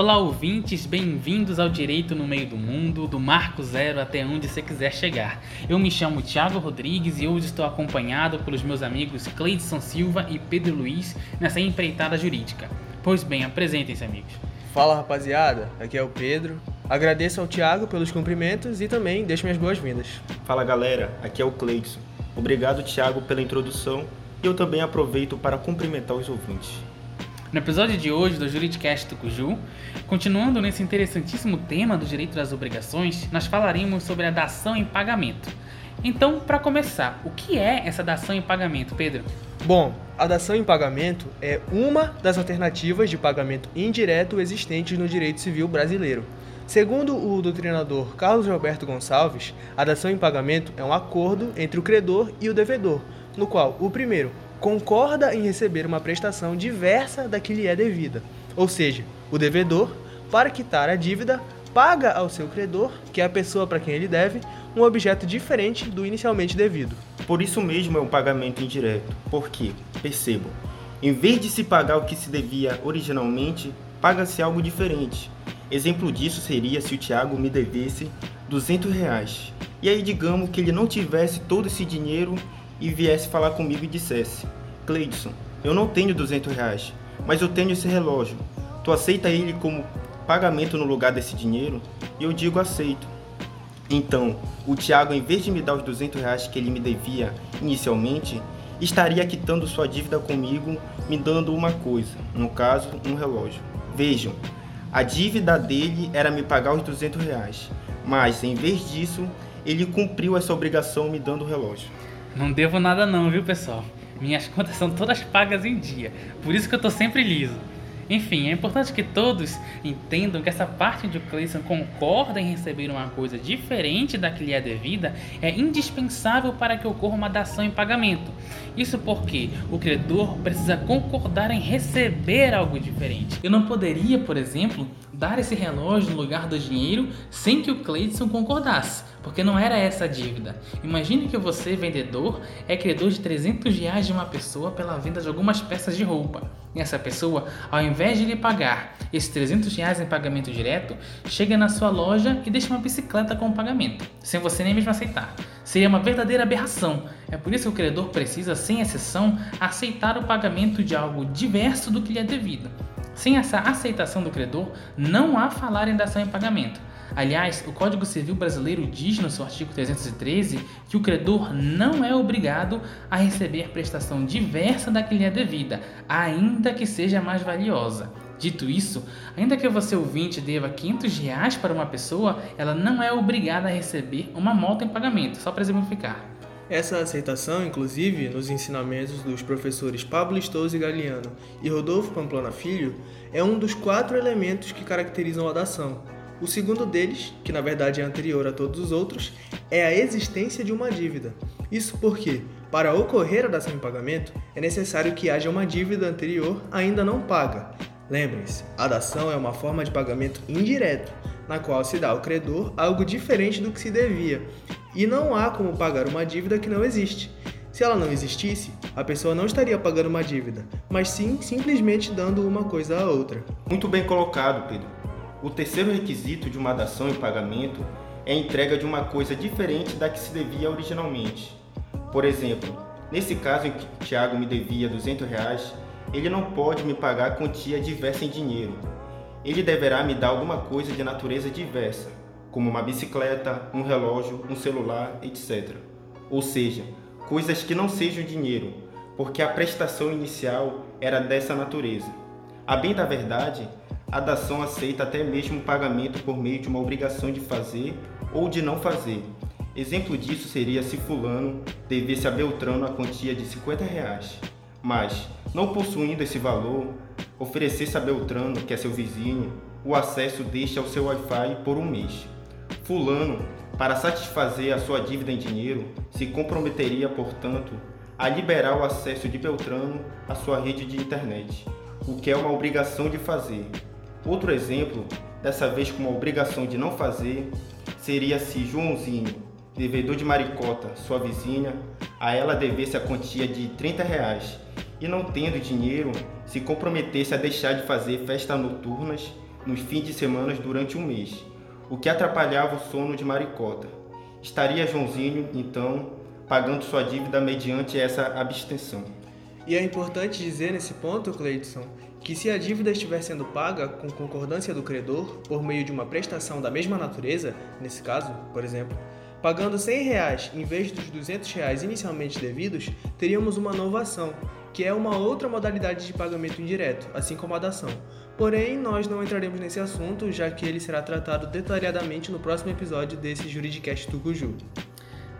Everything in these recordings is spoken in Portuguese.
Olá, ouvintes, bem-vindos ao Direito no Meio do Mundo, do Marco Zero até onde você quiser chegar. Eu me chamo Thiago Rodrigues e hoje estou acompanhado pelos meus amigos Cleidson Silva e Pedro Luiz nessa empreitada jurídica. Pois bem, apresentem-se, amigos. Fala, rapaziada, aqui é o Pedro. Agradeço ao Thiago pelos cumprimentos e também deixo minhas boas-vindas. Fala, galera, aqui é o Cleidson. Obrigado, Thiago, pela introdução e eu também aproveito para cumprimentar os ouvintes. No episódio de hoje do Juridicast Tucuju, continuando nesse interessantíssimo tema do direito das obrigações, nós falaremos sobre a dação em pagamento. Então, para começar, o que é essa dação em pagamento, Pedro? Bom, a dação em pagamento é uma das alternativas de pagamento indireto existentes no direito civil brasileiro. Segundo o doutrinador Carlos Roberto Gonçalves, a dação em pagamento é um acordo entre o credor e o devedor, no qual o primeiro concorda em receber uma prestação diversa da que lhe é devida. Ou seja, o devedor, para quitar a dívida, paga ao seu credor, que é a pessoa para quem ele deve, um objeto diferente do inicialmente devido. Por isso mesmo é um pagamento indireto, porque, percebam, em vez de se pagar o que se devia originalmente, paga-se algo diferente. Exemplo disso seria se o Tiago me devesse 200 reais. E aí digamos que ele não tivesse todo esse dinheiro e viesse falar comigo e dissesse: Cleidson, eu não tenho 200 reais, mas eu tenho esse relógio. Tu aceita ele como pagamento no lugar desse dinheiro? E eu digo: aceito. Então, o Tiago, em vez de me dar os 200 reais que ele me devia inicialmente, estaria quitando sua dívida comigo, me dando uma coisa, no caso, um relógio. Vejam, a dívida dele era me pagar os 200 reais, mas em vez disso, ele cumpriu essa obrigação me dando o relógio. Não devo nada não, viu, pessoal? Minhas contas são todas pagas em dia, por isso que eu tô sempre liso. Enfim, é importante que todos entendam que essa parte onde o Cleison concorda em receber uma coisa diferente da que lhe é devida é indispensável para que ocorra uma dação em pagamento. Isso porque o credor precisa concordar em receber algo diferente. Eu não poderia, por exemplo, dar esse relógio no lugar do dinheiro sem que o Cleidson concordasse, porque não era essa a dívida. Imagine que você, vendedor, é credor de 300 reais de uma pessoa pela venda de algumas peças de roupa. E essa pessoa, ao invés de lhe pagar esses 300 reais em pagamento direto, chega na sua loja e deixa uma bicicleta com o pagamento, sem você nem mesmo aceitar. Seria uma verdadeira aberração. É por isso que o credor precisa, sem exceção, aceitar o pagamento de algo diverso do que lhe é devido. Sem essa aceitação do credor, não há falar em dação em pagamento. Aliás, o Código Civil Brasileiro diz no seu artigo 313 que o credor não é obrigado a receber prestação diversa da que lhe é devida, ainda que seja mais valiosa. Dito isso, ainda que você ouvinte deva 500 reais para uma pessoa, ela não é obrigada a receber uma multa em pagamento, só para exemplificar. Essa aceitação, inclusive, nos ensinamentos dos professores Pablo Estouze Galiano e Rodolfo Pamplona Filho, é um dos quatro elementos que caracterizam a dação. O segundo deles, que na verdade é anterior a todos os outros, é a existência de uma dívida. Isso porque, para ocorrer a dação em pagamento, é necessário que haja uma dívida anterior ainda não paga. Lembrem-se, a dação é uma forma de pagamento indireto, na qual se dá ao credor algo diferente do que se devia, e não há como pagar uma dívida que não existe. Se ela não existisse, a pessoa não estaria pagando uma dívida, mas sim simplesmente dando uma coisa à outra. Muito bem colocado, Pedro. O terceiro requisito de uma dação em pagamento é a entrega de uma coisa diferente da que se devia originalmente. Por exemplo, nesse caso em que Tiago me devia 200 reais, ele não pode me pagar quantia diversa em dinheiro. Ele deverá me dar alguma coisa de natureza diversa, como uma bicicleta, um relógio, um celular, etc. Ou seja, coisas que não sejam dinheiro, porque a prestação inicial era dessa natureza. A bem da verdade, a dação aceita até mesmo o pagamento por meio de uma obrigação de fazer ou de não fazer. Exemplo disso seria se fulano devesse a Beltrano a quantia de 50 reais, mas, não possuindo esse valor, oferecesse a Beltrano, que é seu vizinho, o acesso deste ao seu Wi-Fi por um mês. Fulano, para satisfazer a sua dívida em dinheiro, se comprometeria, portanto, a liberar o acesso de Beltrano à sua rede de internet, o que é uma obrigação de fazer. Outro exemplo, dessa vez com uma obrigação de não fazer, seria se Joãozinho, devedor de Maricota, sua vizinha, a ela devesse a quantia de 30 reais e não tendo dinheiro, se comprometesse a deixar de fazer festas noturnas nos fins de semana durante um mês, o que atrapalhava o sono de Maricota. Estaria Joãozinho, então, pagando sua dívida mediante essa abstenção. E é importante dizer nesse ponto, Cleidson, que se a dívida estiver sendo paga com concordância do credor por meio de uma prestação da mesma natureza, nesse caso, por exemplo, pagando 100 reais em vez dos 200 reais inicialmente devidos, teríamos uma novação, que é uma outra modalidade de pagamento indireto, assim como a dação. Porém, nós não entraremos nesse assunto, já que ele será tratado detalhadamente no próximo episódio desse Juridicast Tucuju.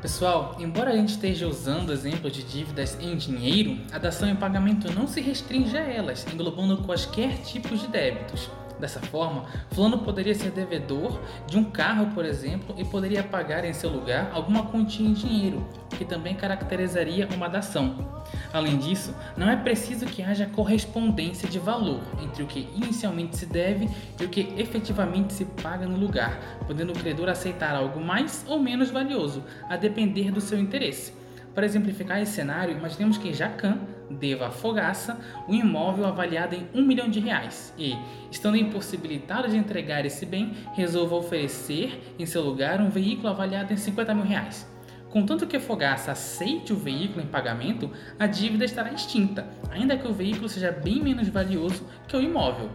Pessoal, embora a gente esteja usando exemplos de dívidas em dinheiro, a dação em pagamento não se restringe a elas, englobando quaisquer tipos de débitos. Dessa forma, fulano poderia ser devedor de um carro, por exemplo, e poderia pagar em seu lugar alguma quantia em dinheiro, que também caracterizaria uma dação. Além disso, não é preciso que haja correspondência de valor entre o que inicialmente se deve e o que efetivamente se paga no lugar, podendo o credor aceitar algo mais ou menos valioso, a depender do seu interesse. Para exemplificar esse cenário, imaginemos que Jacan deva a Fogaça um imóvel avaliado em um milhão de reais e, estando impossibilitado de entregar esse bem, resolva oferecer em seu lugar um veículo avaliado em 50 mil reais. Contanto que Fogaça aceite o veículo em pagamento, a dívida estará extinta, ainda que o veículo seja bem menos valioso que o imóvel.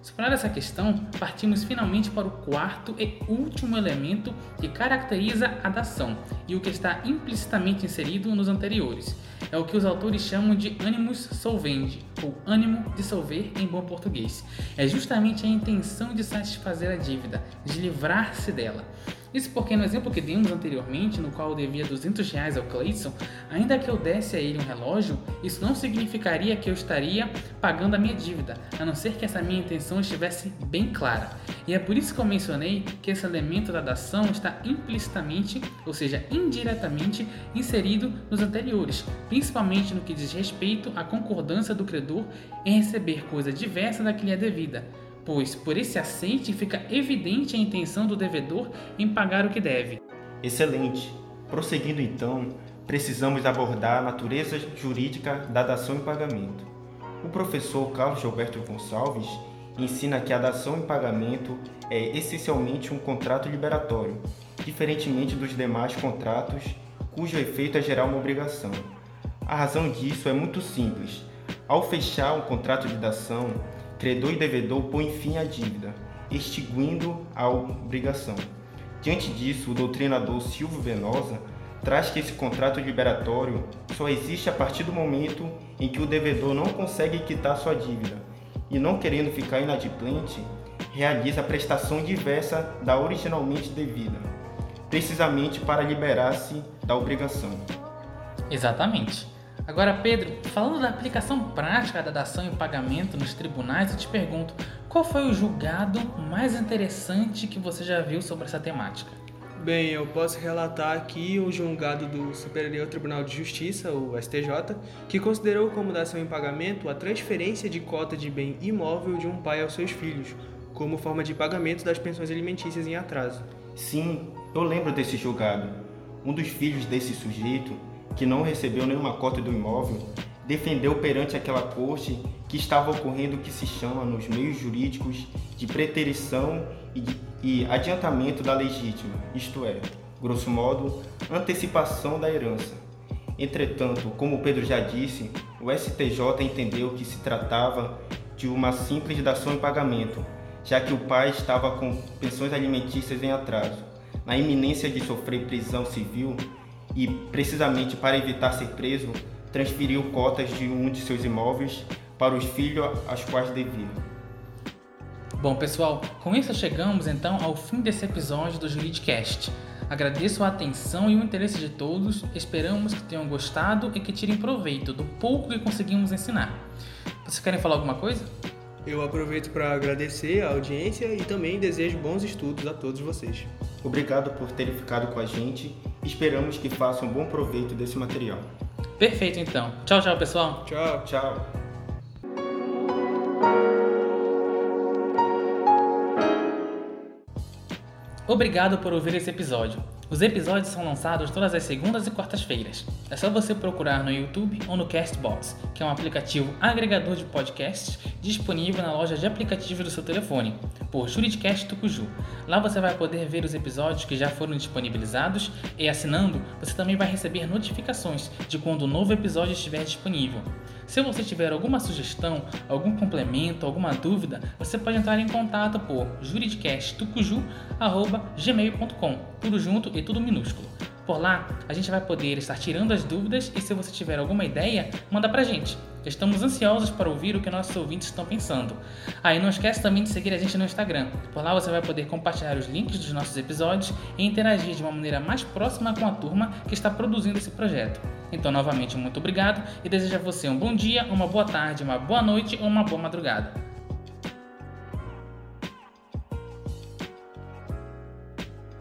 Superada essa questão, partimos finalmente para o quarto e último elemento que caracteriza a dação e o que está implicitamente inserido nos anteriores. É o que os autores chamam de animus solvendi, ou ânimo de solver em bom português. É justamente a intenção de satisfazer a dívida, de livrar-se dela. Isso porque no exemplo que demos anteriormente, no qual eu devia 200 reais ao Clayson, ainda que eu desse a ele um relógio, isso não significaria que eu estaria pagando a minha dívida, a não ser que essa minha intenção estivesse bem clara. E é por isso que eu mencionei que esse elemento da dação está implicitamente, ou seja, indiretamente, inserido nos anteriores, principalmente no que diz respeito à concordância do credor em receber coisa diversa da que lhe é devida pois por esse aceite fica evidente a intenção do devedor em pagar o que deve. Excelente. Prosseguindo então, precisamos abordar a natureza jurídica da dação em pagamento. O professor Carlos Gilberto Gonçalves ensina que a dação em pagamento é essencialmente um contrato liberatório, diferentemente dos demais contratos cujo efeito é gerar uma obrigação. A razão disso é muito simples. Ao fechar um contrato de dação, credor e devedor põem fim à dívida, extinguindo a obrigação. Diante disso, o doutrinador Silvio Venosa traz que esse contrato liberatório só existe a partir do momento em que o devedor não consegue quitar sua dívida e, não querendo ficar inadimplente, realiza a prestação diversa da originalmente devida, precisamente para liberar-se da obrigação. Exatamente. Agora, Pedro, falando da aplicação prática da dação em pagamento nos tribunais, eu te pergunto, qual foi o julgado mais interessante que você já viu sobre essa temática? Bem, eu posso relatar aqui o julgado do Superior Tribunal de Justiça, o STJ, que considerou como dação em pagamento a transferência de cota de bem imóvel de um pai aos seus filhos, como forma de pagamento das pensões alimentícias em atraso. Sim, eu lembro desse julgado. Um dos filhos desse sujeito que não recebeu nenhuma cota do imóvel, defendeu perante aquela corte que estava ocorrendo o que se chama nos meios jurídicos de preterição e, e adiantamento da legítima, isto é, grosso modo, antecipação da herança. Entretanto, como Pedro já disse, o STJ entendeu que se tratava de uma simples dação em pagamento, já que o pai estava com pensões alimentícias em atraso. Na iminência de sofrer prisão civil, e, precisamente para evitar ser preso, transferiu cotas de um de seus imóveis para os filhos aos quais devia. Bom, pessoal, com isso chegamos então ao fim desse episódio do Juridicast. Agradeço a atenção e o interesse de todos, esperamos que tenham gostado e que tirem proveito do pouco que conseguimos ensinar. Vocês querem falar alguma coisa? Eu aproveito para agradecer a audiência e também desejo bons estudos a todos vocês. Obrigado por terem ficado com a gente. Esperamos que façam bom proveito desse material. Perfeito, então. Tchau, tchau, pessoal. Tchau. Tchau. Obrigado por ouvir esse episódio. Os episódios são lançados todas as segundas e quartas-feiras. É só você procurar no YouTube ou no Castbox, que é um aplicativo agregador de podcasts disponível na loja de aplicativos do seu telefone, por Juridicast Tucuju. Lá você vai poder ver os episódios que já foram disponibilizados e assinando, você também vai receber notificações de quando o um novo episódio estiver disponível. Se você tiver alguma sugestão, algum complemento, alguma dúvida, você pode entrar em contato por juridicasttucuju.gmail.com, tudo junto tudo minúsculo. Por lá, a gente vai poder estar tirando as dúvidas e se você tiver alguma ideia, manda pra gente. Estamos ansiosos para ouvir o que nossos ouvintes estão pensando. Aí ah, não esquece também de seguir a gente no Instagram. Por lá você vai poder compartilhar os links dos nossos episódios e interagir de uma maneira mais próxima com a turma que está produzindo esse projeto. Então, novamente, muito obrigado e desejo a você um bom dia, uma boa tarde, uma boa noite ou uma boa madrugada.